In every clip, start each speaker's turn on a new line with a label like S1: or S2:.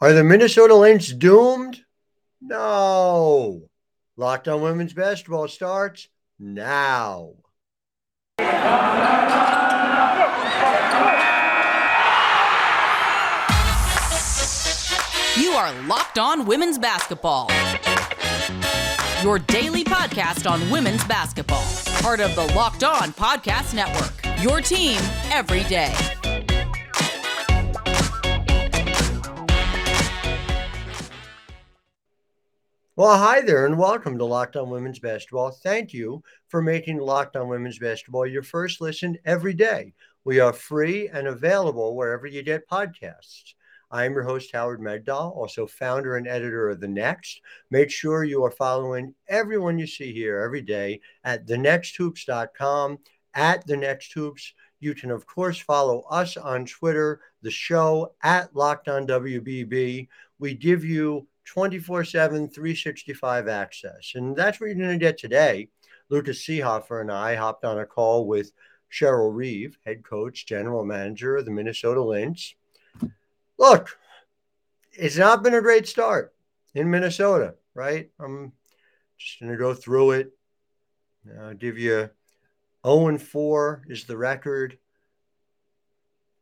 S1: Are the Minnesota Lynx doomed? No. Locked on Women's Basketball starts now.
S2: You are Locked On Women's Basketball. Your daily podcast on women's basketball. Part of the Locked On Podcast Network. Your team every day.
S1: Well, hi there, and welcome to Locked On Women's Basketball. Thank you for making Locked On Women's Basketball your first listen every day. We are free and available wherever you get podcasts. I'm your host, Howard Megdal, also founder and editor of The Next. Make sure you are following everyone you see here every day at thenexthoops.com, at The Next Hoops. You can, of course, follow us on Twitter, the show at Locked On WBB. We give you 24 7, 365 access. And that's what you're going to get today. Lucas Seehafer and I hopped on a call with Cheryl Reeve, head coach, general manager of the Minnesota Lynx. Look, it's not been a great start in Minnesota, right? I'm just going to go through it. I'll give you 0 and 4 is the record.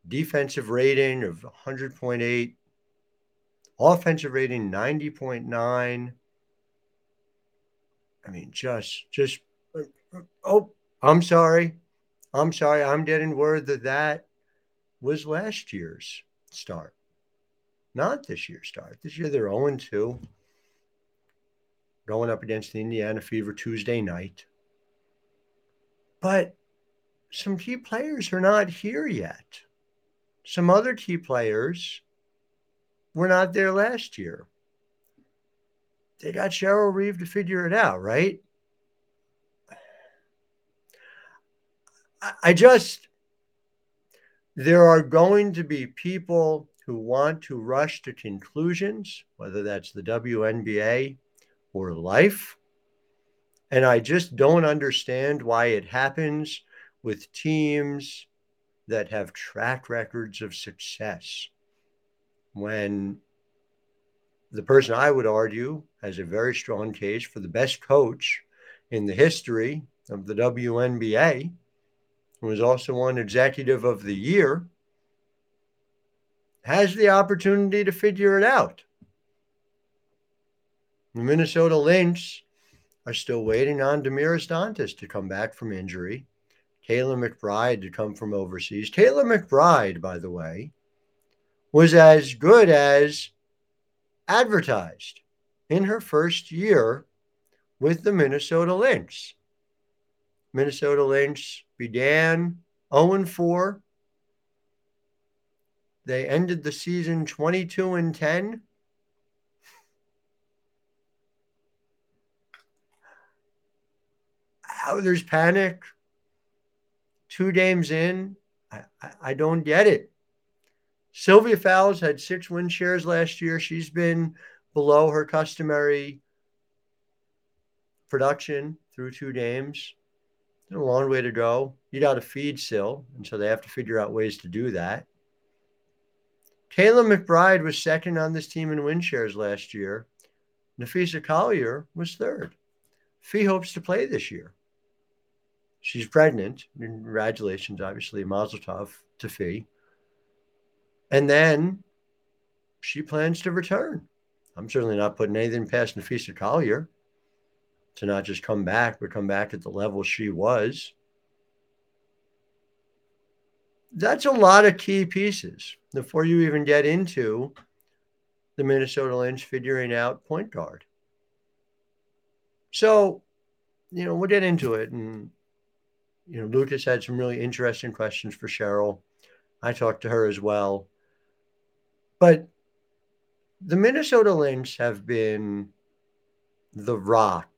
S1: Defensive rating of 100.8 offensive rating 90.9 i mean just just oh i'm sorry. I'm sorry. I'm getting word that that was last year's start not this year's start. This year they're 0 2 going up against the indiana fever tuesday night. But some key players are not here yet. Some other key players were not there last year. They got Cheryl Reeve to figure it out, right? I just, there are going to be people who want to rush to conclusions, whether that's the WNBA or life. And I just don't understand why it happens with teams that have track records of success when the person I would argue has a very strong case for the best coach in the history of the WNBA, who was also one executive of the year, has the opportunity to figure it out. The Minnesota Lynx are still waiting on Damiris Dantas to come back from injury. Kayla McBride to come from overseas. Kayla McBride, by the way, was as good as advertised in her first year with the Minnesota Lynx. Minnesota Lynx began 0 4. They ended the season 22 and 10. How there's panic two games in, I, I, I don't get it. Sylvia Fowles had six win shares last year. She's been below her customary production through two games. a long way to go. You got to feed still, and so they have to figure out ways to do that. Kayla McBride was second on this team in win shares last year. Napheesa Collier was third. Fee hopes to play this year. She's pregnant. Congratulations, obviously, Mazel Tov to Fee. And then she plans to return. I'm certainly not putting anything past Napheesa Collier to not just come back, but come back at the level she was. That's a lot of key pieces before you even get into the Minnesota Lynx figuring out point guard. So, you know, we'll get into it. And, you know, Lucas had some really interesting questions for Cheryl. I talked to her as well. But the Minnesota Lynx have been the rock,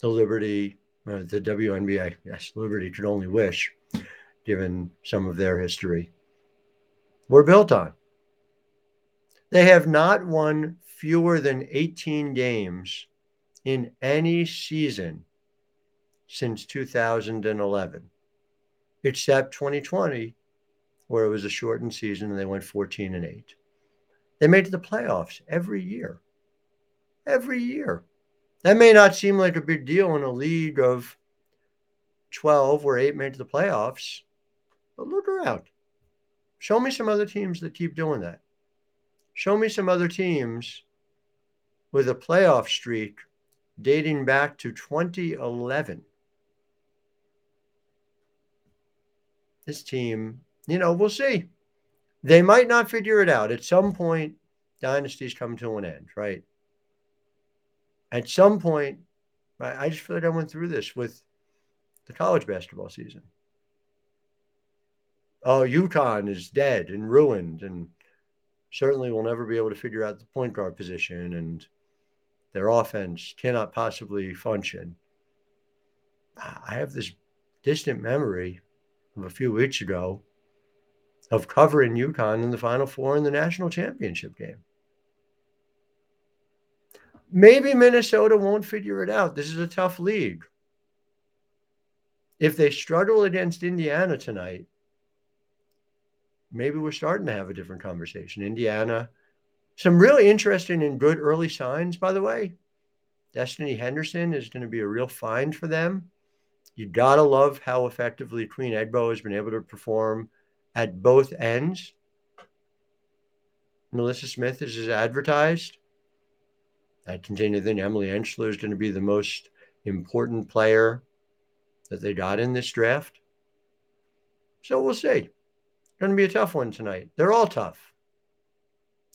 S1: the Liberty, uh, the WNBA. Yes, Liberty could only wish, given some of their history. Were built on. They have not won fewer than 18 games in any season since 2011, except 2020, where it was a shortened season and they went 14 and 8. They made the playoffs every year. Every year. That may not seem like a big deal in a league of 12 where eight made the playoffs, but look around. Show me some other teams that keep doing that. Show me some other teams with a playoff streak dating back to 2011. This team, you know, we'll see. They might not figure it out. At some point, dynasties come to an end, right? At some point, I just feel like I went through this with the college basketball season. Oh, UConn is dead and ruined, and certainly will never be able to figure out the point guard position, and their offense cannot possibly function. I have this distant memory of a few weeks ago of covering UConn in the Final Four in the national championship game. Maybe Minnesota won't figure it out. This is a tough league. If they struggle against Indiana tonight, maybe we're starting to have a different conversation. Indiana, some really interesting and good early signs, by the way. Destanni Henderson is going to be a real find for them. You got to love how effectively Queen Egbo has been able to perform at both ends. NaLyssa Smith is as advertised. I continue to think Emily Engstler is going to be the most important player that they got in this draft. So we'll see. Going to be a tough one tonight. They're all tough.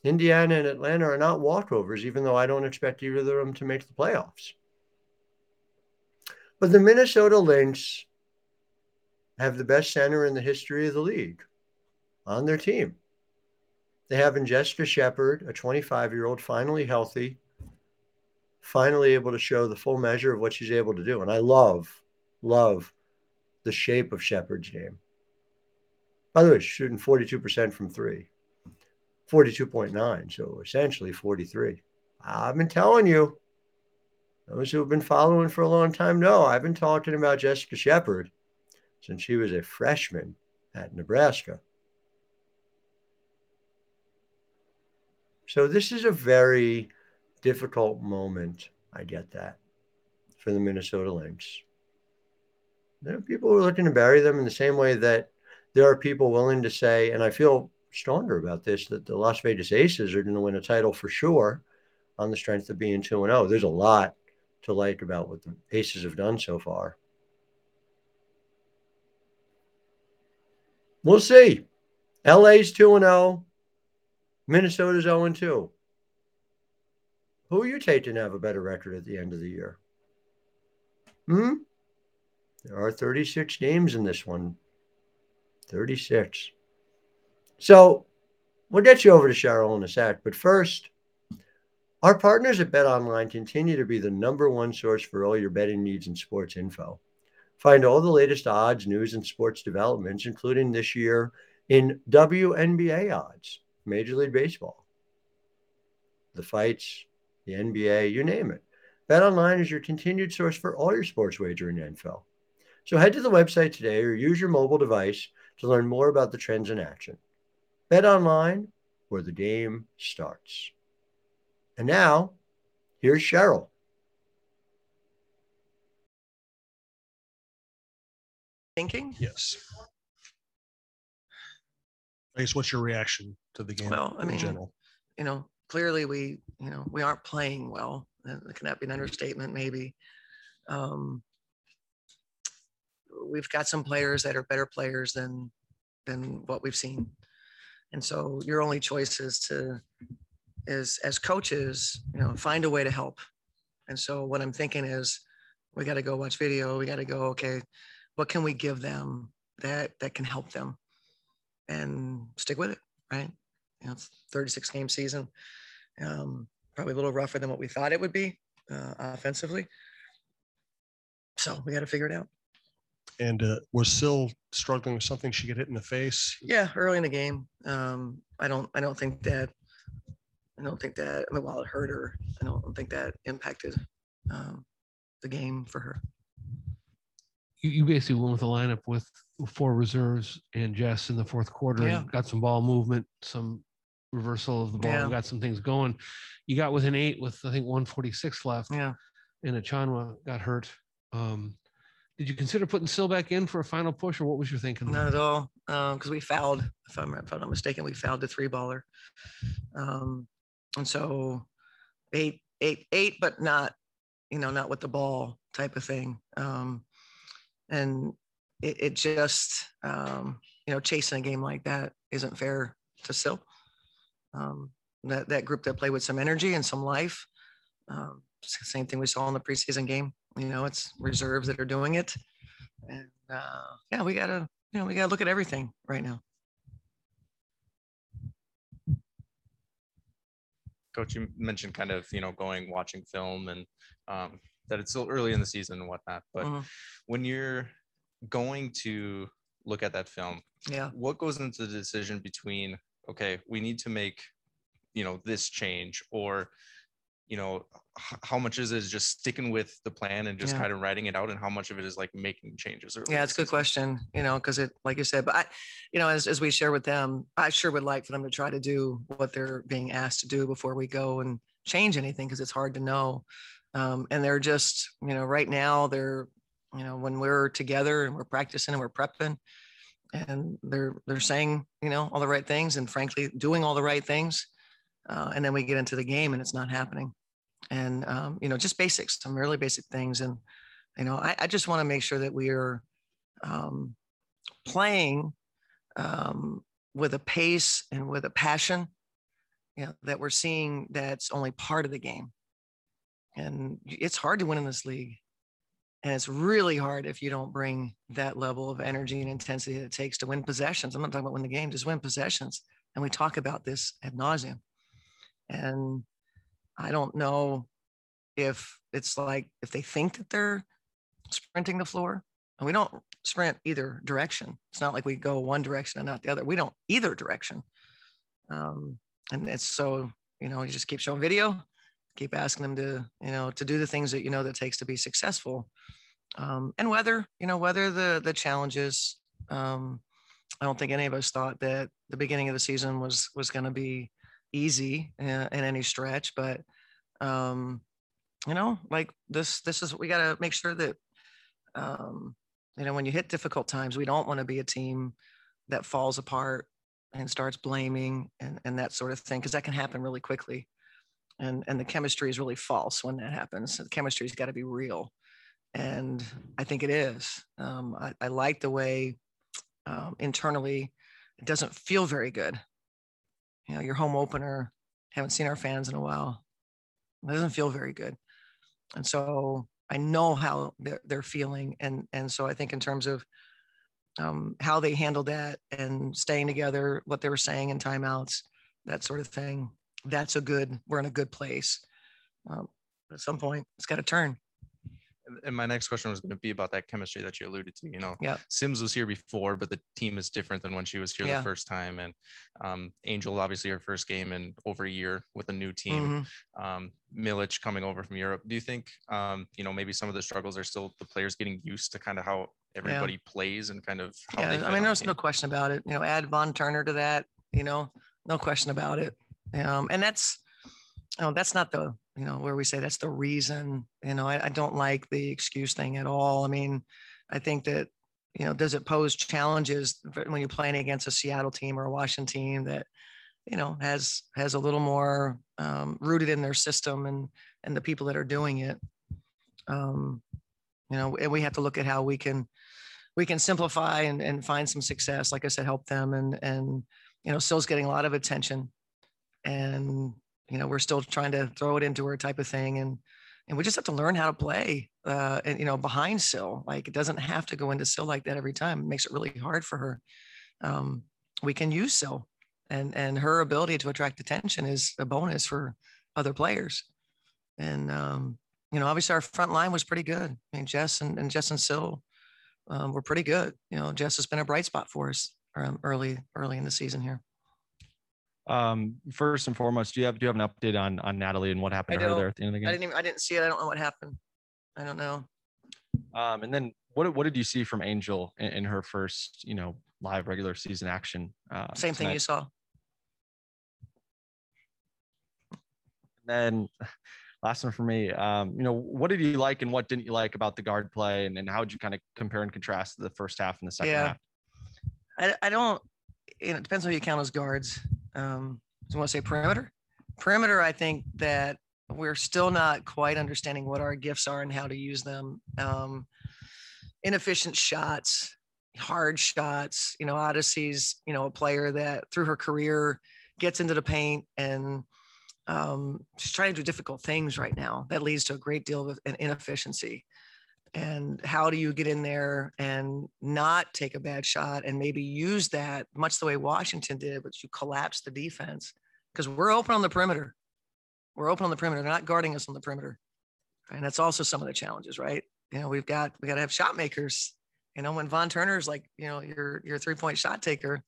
S1: Indiana and Atlanta are not walkovers, even though I don't expect either of them to make the playoffs. But the Minnesota Lynx have the best center in the history of the league on their team. They have in Jessica Shepard, a 25 year old, finally healthy, finally able to show the full measure of what she's able to do. And I love, love the shape of Shepard's game. By the way, shooting 42% from three, 42.9. So essentially 43. I've been telling you, those who have been following for a long time know I've been talking about Jessica Shepard since she was a freshman at Nebraska. So this is a very difficult moment. I get that for the Minnesota Lynx. There are people who are looking to bury them in the same way that there are people willing to say, and I feel stronger about this, that the Las Vegas Aces are going to win a title for sure on the strength of being 2 0. There's a lot to like about what the Aces have done so far. We'll see. LA's 2 0. Minnesota's 0 2. Who are you taking to have a better record at the end of the year? Hmm? There are 36 games in this one. 36. So we'll get you over to Cheryl in a sec. But first, our partners at Bet Online continue to be the number one source for all your betting needs and sports info. Find all the latest odds, news, and sports developments, including this year in WNBA odds, Major League Baseball, the fights, the NBA, you name it. BetOnline is your continued source for all your sports wagering info. So head to the website today or use your mobile device to learn more about the trends in action. BetOnline, where the game starts. And now, here's Cheryl.
S3: Thinking?
S4: Yes. I guess what's your reaction to the game
S3: Well, I
S4: in
S3: mean,
S4: general?
S3: you know, clearly we, you know, we aren't playing well. That can that be an understatement, maybe. Um, we've got some players that are better players than than what we've seen, and so your only choice is to is as coaches, you know, find a way to help. And so what I'm thinking is, we got to go watch video. We got to go. Okay, what can we give them that that can help them, and stick with it, right? You know, 36 game season. Um, probably a little rougher than what we thought it would be uh, offensively. So we got to figure it out.
S4: And uh, was still struggling with something? She get hit in the face.
S3: Yeah, early in the game. Um, I don't. I don't think that. I don't think that. I mean, while it hurt her, I don't think that impacted um, the game for her.
S5: you, you basically went with a lineup with four reserves and Jess in the fourth quarter
S3: Yeah.
S5: and got some ball movement, some reversal of the ball.
S3: Yeah.
S5: We got some things going. You got within eight with I think 146 left.
S3: Yeah.
S5: And Achonwa got hurt. Um, did you consider putting Sill back in for a final push, or what was your thinking?
S3: Not at all. Um, because we fouled, if I'm, if I'm not mistaken, we fouled the three baller. Um, and so eight, eight, eight, but not, you know, not with the ball type of thing. Um, and it, it just, um, you know, chasing a game like that isn't fair to Sil. Um, that, that group that played with some energy and some life. Um, same thing we saw in the preseason game. You know, it's reserves that are doing it. And uh, yeah, we gotta, you know, we gotta look at everything right now.
S6: Coach, you mentioned kind of, you know, going, watching film and um, that it's still early in the season and whatnot. But
S3: Mhm.
S6: when you're going to look at that film,
S3: Yeah.
S6: what goes into the decision between, okay, we need to make, you know, this change or, you know, how much is it just sticking with the plan and just
S3: Yeah.
S6: kind of writing it out and how much of it is like making changes?
S3: Yeah, it's a good question, you know, because it, like you said, but I, you know, as, as we share with them, I sure would like for them to try to do what they're being asked to do before we go and change anything, because it's hard to know. Um, and they're just, you know, right now they're, you know, when we're together and we're practicing and we're prepping and they're, they're saying, you know, all the right things and frankly, doing all the right things. Uh, and then we get into the game and it's not happening. And, um, you know, just basics, some really basic things. And, you know, I, I just want to make sure that we are um, playing um, with a pace and with a passion, you know, that we're seeing that's only part of the game. And it's hard to win in this league. And it's really hard if you don't bring that level of energy and intensity that it takes to win possessions. I'm not talking about win the game, just win possessions. And we talk about this ad nauseum. And I don't know if it's like if they think that they're sprinting the floor, and we don't sprint either direction. It's not like we go one direction and not the other. We don't either direction. Um, and it's so, you know, you just keep showing video, keep asking them to, you know, to do the things that you know that takes to be successful. Um, and whether, you know, whether the the challenges, um, I don't think any of us thought that the beginning of the season was was going to be easy in, in any stretch, but um, you know, like this this is we got to make sure that um, you know when you hit difficult times, we don't want to be a team that falls apart and starts blaming and and that sort of thing because that can happen really quickly. And and the chemistry is really false when that happens. The chemistry's got to be real, and I think it is. Um, I, I like the way um, internally it doesn't feel very good. You know, your home opener, haven't seen our fans in a while. It doesn't feel very good. And so I know how they're, they're feeling. And, and so I think in terms of um, how they handled that and staying together, what they were saying in timeouts, that sort of thing, that's a good, we're in a good place. Um, at some point, it's got to turn.
S6: And- my next question was going to be about that chemistry that you alluded to. You know,
S3: Yeah.
S6: Sims was here before, but the team is different than when she was here
S3: Yeah.
S6: the first time. And um, Angel, obviously, her first game in over a year with a new team.
S3: Mhm.
S6: Um, Milic coming over from Europe. Do you think, um, you know, maybe some of the struggles are still the players getting used to kind of how everybody plays and kind of how
S3: Yeah, I mean,
S6: the
S3: there's no question about it. You know, add Von Turner to that, you know, no question about it. Um, and that's, know, that's not the, you know, where we say that's the reason, you know, I, I don't like the excuse thing at all. I mean, I think that, you know, does it pose challenges when you're playing against a Seattle team or a Washington team that, you know, has, has a little more um, rooted in their system and, and the people that are doing it. Um, you know, and we have to look at how we can, we can simplify and, and find some success. Like I said, help them and and you know, Sill's getting a lot of attention, and you know, we're still trying to throw it into her type of thing, and and we just have to learn how to play. Uh, and you know, behind Sill, like it doesn't have to go into Sill like that every time. It makes it really hard for her. Um, we can use Sill, and and her ability to attract attention is a bonus for other players. And um, you know, obviously our front line was pretty good. I mean, Jess and, and Jess and Sill um, were pretty good. You know, Jess has been a bright spot for us um, early early in the season here.
S7: Um, first and foremost, do you have do you have an update on on Natalie and what happened
S3: I
S7: to her there at the end of the game?
S3: I didn't even I didn't see it. I don't know what happened. I don't know.
S7: Um, and then what what did you see from Angel in, in her first you know live regular season action? Uh,
S3: Same thing you saw.
S7: And then last one for me, um, you know, what did you like and what didn't you like about the guard play, and, and how would you kind of compare and contrast the first half and the second
S3: Yeah.
S7: half?
S3: I, I don't, you know, it depends on who you count as guards. Um, do you want to say perimeter? Perimeter, I think that we're still not quite understanding what our gifts are and how to use them. Um, inefficient shots, hard shots, you know, Odyssey's, you know, a player that through her career gets into the paint and um, she's trying to do difficult things right now. That leads to a great deal of inefficiency and how do you get in there and not take a bad shot and maybe use that much the way Washington did, but you collapse the defense because we're open on the perimeter. We're open on the perimeter. They're not guarding us on the perimeter. And that's also some of the challenges, right? You know, we've got we got to have shot makers. You know, when Von Turner's like, you know, your your three point shot taker,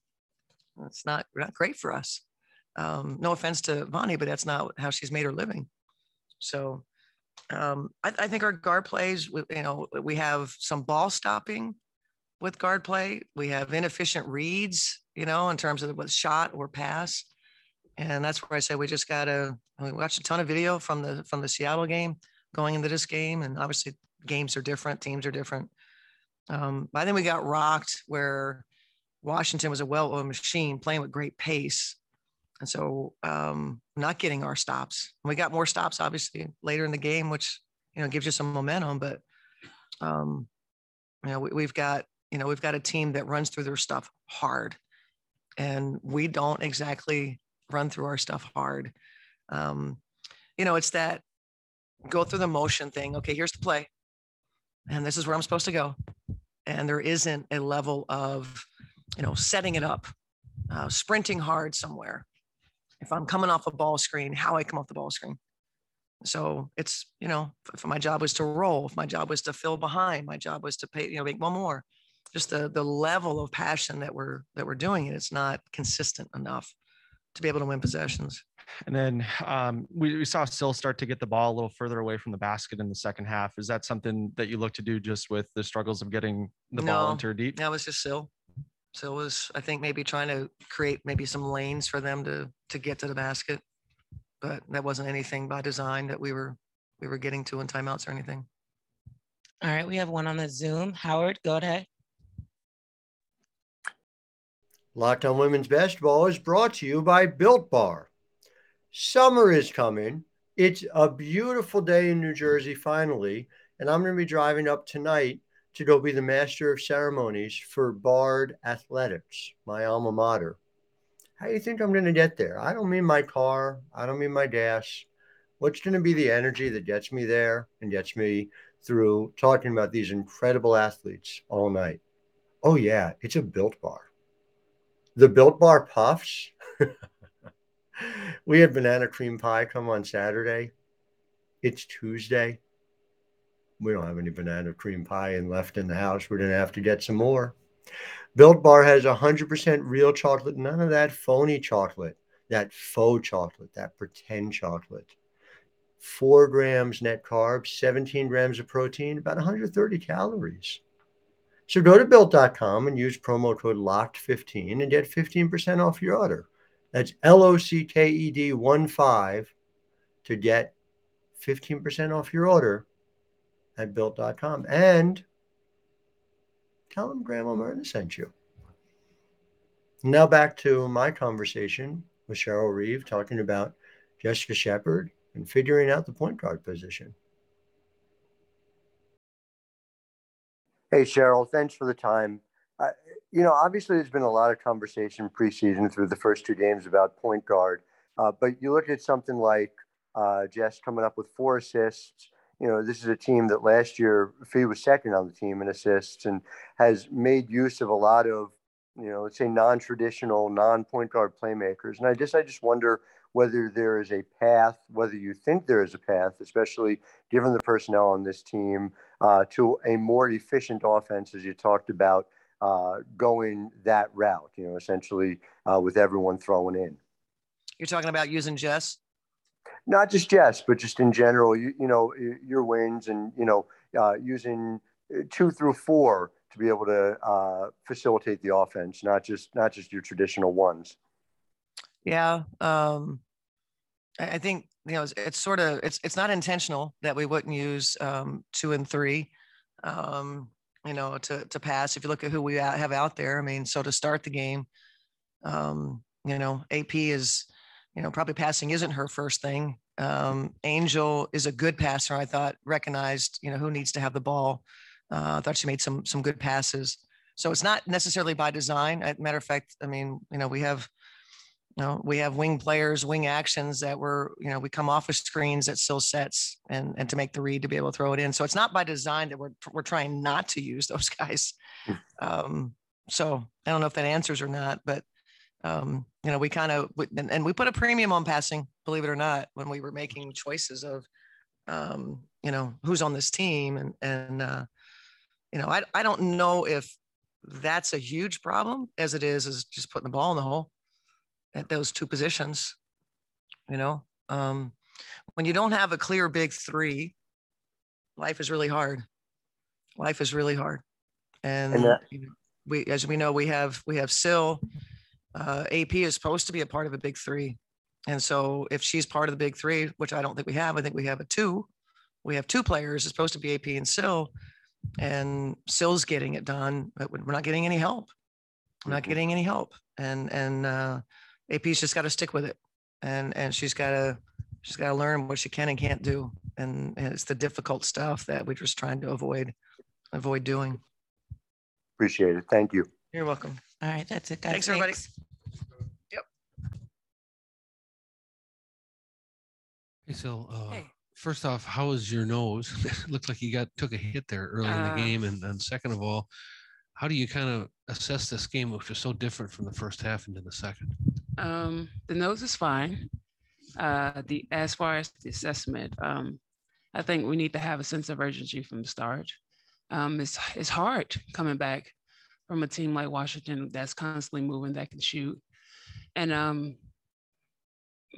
S3: that's not not great for us. Um, no offense to Vonnie, but that's not how she's made her living. So um, I, I think our guard plays, you know, we have some ball stopping with guard play. We have inefficient reads, you know, in terms of what shot or pass. And that's where I say we just gotta, we watched a ton of video from the, from the Seattle game going into this game. And obviously games are different, teams are different. Um, but I think we got rocked where Washington was a well-oiled machine playing with great pace. And so um, not getting our stops. We got more stops obviously later in the game, which you know gives you some momentum. But um, you know we, we've got you know we've got a team that runs through their stuff hard, and we don't exactly run through our stuff hard. Um, you know, it's that go through the motion thing. Okay, here's the play, and this is where I'm supposed to go, and there isn't a level of you know setting it up, uh, sprinting hard somewhere if I'm coming off a ball screen, how I come off the ball screen. So it's, you know, if my job was to roll, if my job was to fill behind, my job was to pay, you know, make one more. Just the the level of passion that we're that we're doing it, it's not consistent enough to be able to win possessions.
S7: And then um, we, we saw Sill start to get the ball a little further away from the basket in the second half. Is that something that you look to do just with the struggles of getting the ball
S3: No.
S7: into her deep?
S3: That was just Sill. Sill was, I think, maybe trying to create maybe some lanes for them to to get to the basket, but that wasn't anything by design that we were we were getting to in timeouts or anything.
S8: All right, we have one on the Zoom. Howard, go ahead.
S1: Locked on Women's Basketball is brought to you by Built Bar. Summer is coming. It's a beautiful day in New Jersey finally, and I'm going to be driving up tonight to go be the master of ceremonies for Bard Athletics, my alma mater. How do you think I'm going to get there? I don't mean my car, I don't mean my dash. What's going to be the energy that gets me there and gets me through talking about these incredible athletes all night? Oh, yeah, it's a built bar. The built bar puffs. we had banana cream pie come on Saturday. It's Tuesday. We don't have any banana cream pie and left in the house. We're going to have to get some more. Built Bar has 100% real chocolate, none of that phony chocolate, that faux chocolate, that pretend chocolate. Four grams net carbs, 17 grams of protein, about 130 calories. So go to built.com and use promo code LOCKED15 and get 15% off your order. That's L O C K E D 1 5 to get 15% off your order at built.com. And tell them Grandma Myrna sent you. Now back to my conversation with Cheryl Reeve talking about Jessica Shepard and figuring out the point guard position. Hey, Cheryl, thanks for the time. You know, obviously, there's been a lot of conversation preseason through the first two games about point guard, uh, but you look at something like uh, Jess coming up with four assists. You know, this is a team that last year Fee was second on the team in assists and has made use of a lot of, you know, let's say non-traditional, non-point guard playmakers. And I just, I just wonder whether there is a path, whether you think there is a path, especially given the personnel on this team, uh, to a more efficient offense, as you talked about, uh, going that route. You know, essentially uh, with everyone throwing in.
S3: You're talking about using Jess.
S1: Not just Jess, but just in general. You, you know, your wins and you know uh, using uh, two through four to be able to uh, facilitate the offense, not just not just your traditional ones.
S3: Yeah. Um, I I think, you know, it's, it's sort of, it's, it's not intentional that we wouldn't use um, two and three. Um, you know, to, to pass. If you look at who we have out there, I mean, so to start the game, um, you know, AP is, you know, probably passing isn't her first thing. Um, Angel is a good passer. I thought recognized, you know, who needs to have the ball. Uh, I thought she made some, some good passes. So it's not necessarily by design. As matter of fact, I mean, you know, we have, you know, we have wing players, wing actions that were, you know, we come off of screens that still sets and, and to make the read to be able to throw it in. So it's not by design that we're, we're trying not to use those guys. Um, so I don't know if that answers or not, but, um, you know, we kind of, and, and we put a premium on passing, believe it or not, when we were making choices of, um, you know, who's on this team and, and, uh, you know, I, I don't know if that's a huge problem as it is, is just putting the ball in the hole at those two positions. You know, um, when you don't have a clear big three, life is really hard. Life is really hard. And,
S1: that-
S3: we, as we know, we have, we have Sil, uh, AP is supposed to be a part of a big three. And so if she's part of the big three, which I don't think we have, I think we have a two. We have two players, it's supposed to be AP and Sil. And Sil's getting it done, but we're not getting any help. We're not getting any help. And, and, uh, AP's just got to stick with it. And, and she's got to, she's got to learn what she can and can't do. And, and it's the difficult stuff that we're just trying to avoid, avoid doing.
S1: Appreciate it. Thank you.
S3: You're welcome.
S8: All right, that's it, guys.
S3: Thanks, everybody. Yep.
S5: Hey, so, uh,
S9: Hey.
S5: first off, how is your nose? Looked like you got, took a hit there early in the
S9: Uh,
S5: game. And then second of all, how do you kind of assess this game, which is so different from the first half into the second?
S9: Um, the nose is fine. Uh, the as far as the assessment, um, I think we need to have a sense of urgency from the start. Um, it's it's hard coming back from a team like Washington that's constantly moving, that can shoot, and um,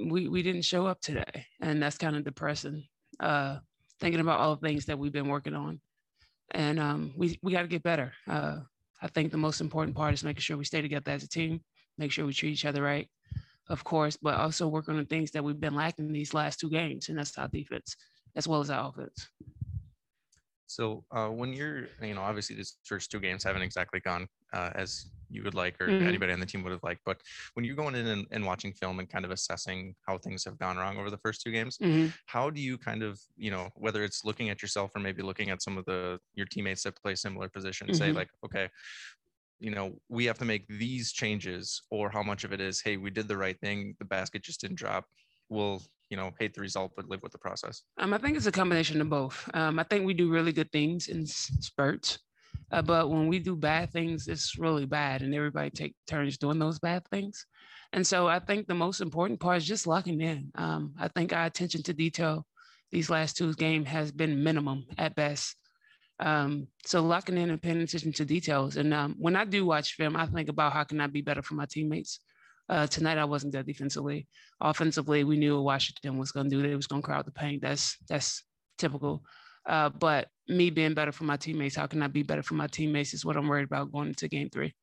S9: we we didn't show up today, and that's kind of depressing. Uh, thinking about all the things that we've been working on, and um, we we got to get better. Uh, I think the most important part is making sure we stay together as a team, make sure we treat each other right, of course, but also work on the things that we've been lacking these last two games, and that's our defense as well as our offense.
S6: So uh, when you're, you know, obviously these first two games haven't exactly gone uh, as you would like or
S9: Mhm.
S6: anybody on the team would have liked. But when you're going in and, and watching film and kind of assessing how things have gone wrong over the first two games,
S9: Mhm.
S6: how do you kind of, you know, whether it's looking at yourself or maybe looking at some of the your teammates that play similar positions, say
S9: Mhm.
S6: like, okay, you know, we have to make these changes, or how much of it is, hey, we did the right thing, the basket just didn't drop. We'll, you know, hate the result, but live with the process.
S9: Um, I think it's a combination of both. Um, I think we do really good things in spurts, uh, but when we do bad things, it's really bad, and everybody take turns doing those bad things. And so I think the most important part is just locking in. Um, I think our attention to detail these last two games has been minimum at best. Um, so locking in and paying attention to details. And um, when I do watch film, I think about how can I be better for my teammates. Uh, tonight I wasn't there defensively. Offensively, we knew what Washington was going to do. They was going to crowd the paint. That's that's typical. Uh, but me being better for my teammates, how can I be better for my teammates is what I'm worried about going into game three.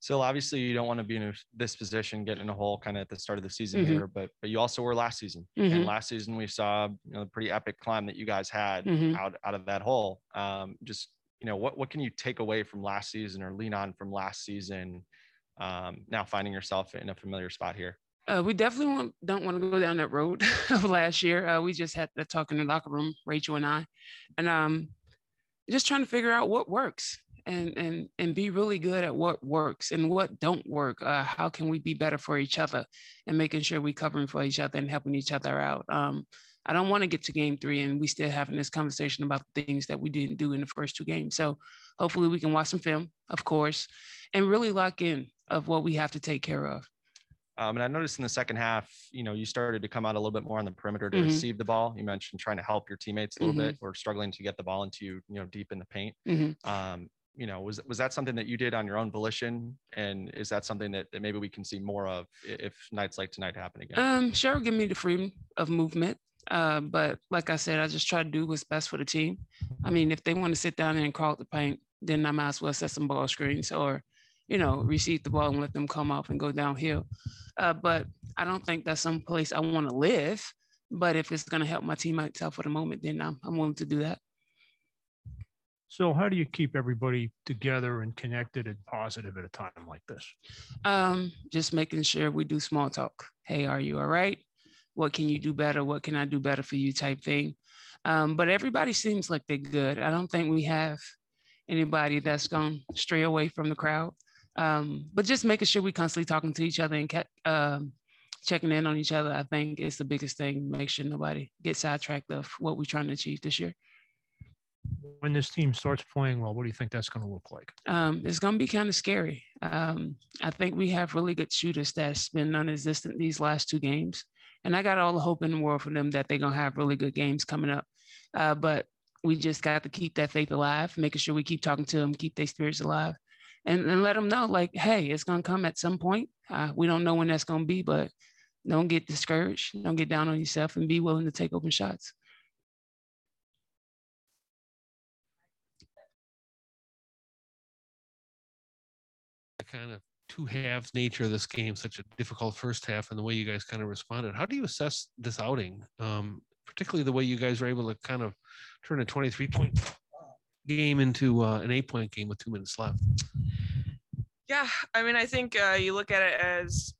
S7: So obviously you don't want to be in a- this position, getting in a hole kind of at the start of the season
S9: Mhm.
S7: here, but but you also were last season. And
S9: Mhm.
S7: last season we saw you know the pretty epic climb that you guys had
S9: Mhm.
S7: out out of that hole. Um, just you know what what can you take away from last season or lean on from last season? Um, now finding yourself in a familiar spot here.
S9: Uh, we definitely want, don't want to go down that road of last year. Uh, we just had that talk in the locker room, Rachel and I, and um, just trying to figure out what works and and and be really good at what works and what don't work. Uh, how can we be better for each other and making sure we're covering for each other and helping each other out. Um, I don't want to get to game three and we still having this conversation about the things that we didn't do in the first two games. So hopefully we can watch some film, of course, and really lock in of what we have to take care of.
S7: Um, and I noticed in the second half, you know, you started to come out a little bit more on the perimeter to
S9: Mhm.
S7: receive the ball. You mentioned trying to help your teammates a little
S9: Mhm.
S7: bit or struggling to get the ball into you, you know, deep in the paint.
S9: Mhm.
S7: Um, you know, was was that something that you did on your own volition? And is that something that, that maybe we can see more of if nights like tonight happen again?
S9: Um, Cheryl give me the freedom of movement. Uh, but like I said, I just try to do what's best for the team. I mean, if they want to sit down there and crawl the paint, then I might as well set some ball screens or, you know, receive the ball and let them come off and go downhill. Uh, but I don't think that's some place I want to live. But if it's going to help my teammates out for the moment, then I'm, I'm willing to do that.
S10: So how do you keep everybody together and connected and positive at a time like this?
S9: Um, just making sure we do small talk. Hey, are you all right? What can you do better? What can I do better for you? Type thing. Um, but everybody seems like they're good. I don't think we have anybody that's going to stray away from the crowd. Um, but just making sure we're constantly talking to each other and kept, um, checking in on each other, I think is the biggest thing. Make sure nobody gets sidetracked of what we're trying to achieve this year.
S10: When this team starts playing well, what do you think that's going to look like?
S9: Um, it's going to be kind of scary. Um, I think we have really good shooters that's been non-existent these last two games, and I got all the hope in the world for them that they're going to have really good games coming up. Uh, but we just got to keep that faith alive, making sure we keep talking to them, keep their spirits alive, and, and let them know, like, hey, it's to come at some point. Uh, we don't know when that's to be, but don't get discouraged. Don't get down on yourself and be willing to take open shots.
S5: The kind of two halves nature of this game, such a difficult first half, and the way you guys kind of responded. How do you assess this outing, um, particularly the way you guys were able to kind of turn a 23 point game into uh, an eight point game with two minutes left?
S11: Yeah, I mean, I think uh, you look at it as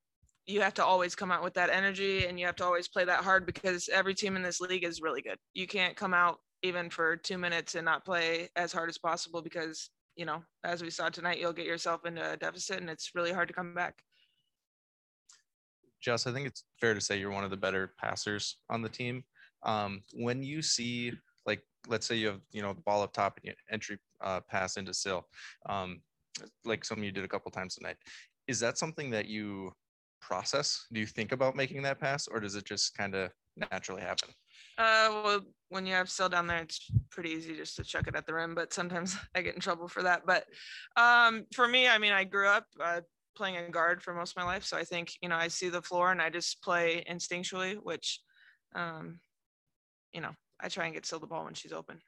S11: you have to always come out with that energy and you have to always play that hard because every team in this league is really good. You can't come out even for two minutes and not play as hard as possible because, you know, as we saw tonight, you'll get yourself into a deficit and it's really hard to come back.
S6: Jess, I think it's fair to say you're one of the better passers on the team. Um, when you see, like, let's say you have, you know, the ball up top and you entry uh, pass into Sill, um, like something you did a couple times tonight, is that something that you process? Do you think about making that pass, or does it just kind of naturally happen?
S11: Uh, well, when you have Sill down there, it's pretty easy just to chuck it at the rim, but sometimes I get in trouble for that. But um, for me, I mean, I grew up uh, playing a guard for most of my life, so I think you know I see the floor and I just play instinctually, which, um, you know, I try and get Sill the ball when she's open.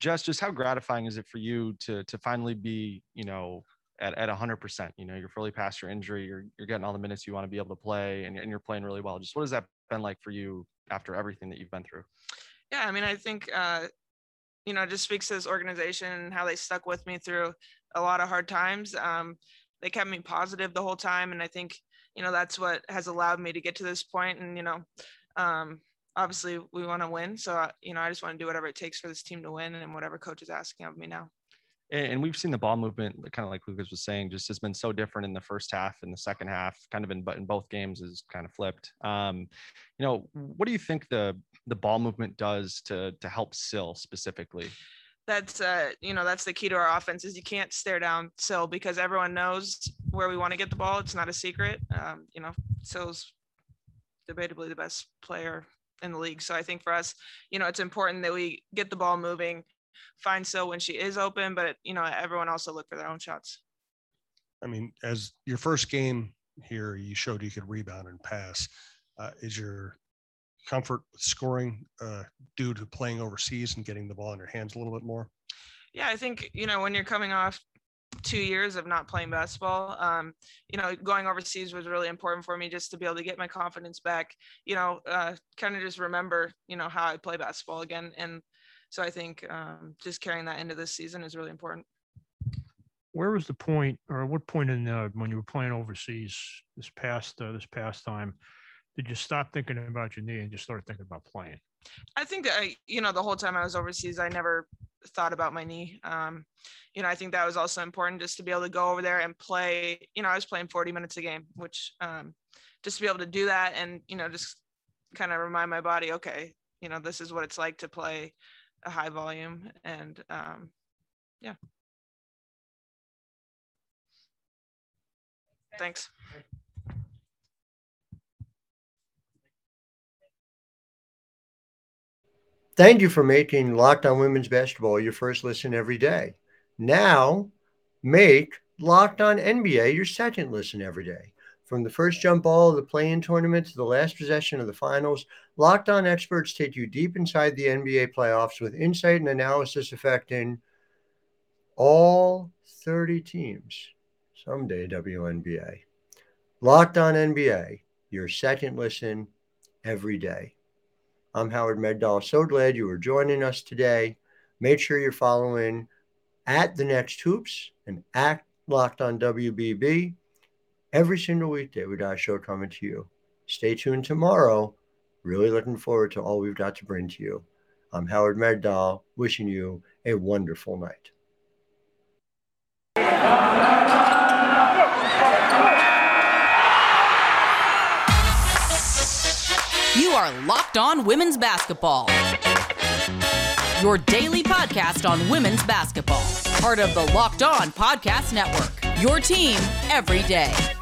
S7: Jess, just how gratifying is it for you to to finally be, you know, at, at 100%. You know, you're fully past your injury, you're, you're getting all the minutes you want to be able to play, and, and you're playing really well. Just what has that been like for you after everything that you've been through?
S11: Yeah, I mean, I think, uh, you know, just speaks to this organization and how they stuck with me through a lot of hard times. Um, they kept me positive the whole time. And I think, you know, that's what has allowed me to get to this point. And, you know, um, obviously we want to win. So, you know, I just want to do whatever it takes for this team to win and whatever coach is asking of me now.
S7: And we've seen the ball movement kind of like lucas was saying just has been so different in the first half and the second half kind of in but in both games is kind of flipped. Um you know what do you think the the ball movement does to to help sill specifically?
S11: That's uh you know that's the key to our offense is you can't stare down sill because everyone knows where we want to get the ball. It's not a secret. Um you know sill's debatably the best player in the league so i think for us you know it's important that we get the ball moving find Sill when she is open, but you know, everyone also look for their own shots.
S4: I mean, as your first game here, you showed you could rebound and pass. Uh, is your comfort with scoring uh, due to playing overseas and getting the ball in your hands a little bit more?
S11: Yeah, I think you know when you're coming off two years of not playing basketball um, you know going overseas was really important for me just to be able to get my confidence back you know uh, kind of just remember you know how i play basketball again and so I think um, just carrying that into this season is really important.
S10: Where was the point, or what point in uh, when you were playing overseas this past uh, this past time, did you stop thinking about your knee and just start thinking about playing?
S11: I think I, you know, the whole time I was overseas, I never thought about my knee. Um, you know, I think that was also important just to be able to go over there and play. You know, I was playing 40 minutes a game, which um, just to be able to do that and you know just kind of remind my body, okay, you know, this is what it's like to play a high volume and um, yeah. Thanks.
S1: Thank you for making Locked On Women's Basketball your first listen every day. Now, make Locked On NBA your second listen every day. From the first jump ball of the play-in tournament to the last possession of the finals, Locked On experts take you deep inside the NBA playoffs with insight and analysis affecting all 30 teams. Someday, WNBA. Locked on NBA, your second listen every day. I'm Howard Megdal. So glad you were joining us today. Make sure you're following at the next hoops and at Locked on WBB every single weekday. We got a show coming to you. Stay tuned tomorrow. Really looking forward to all we've got to bring to you. I'm Howard Megdal, wishing you a wonderful night.
S2: Are Locked On Women's Basketball. Your daily podcast on women's basketball. Part of the Locked On Podcast Network. Your team every day.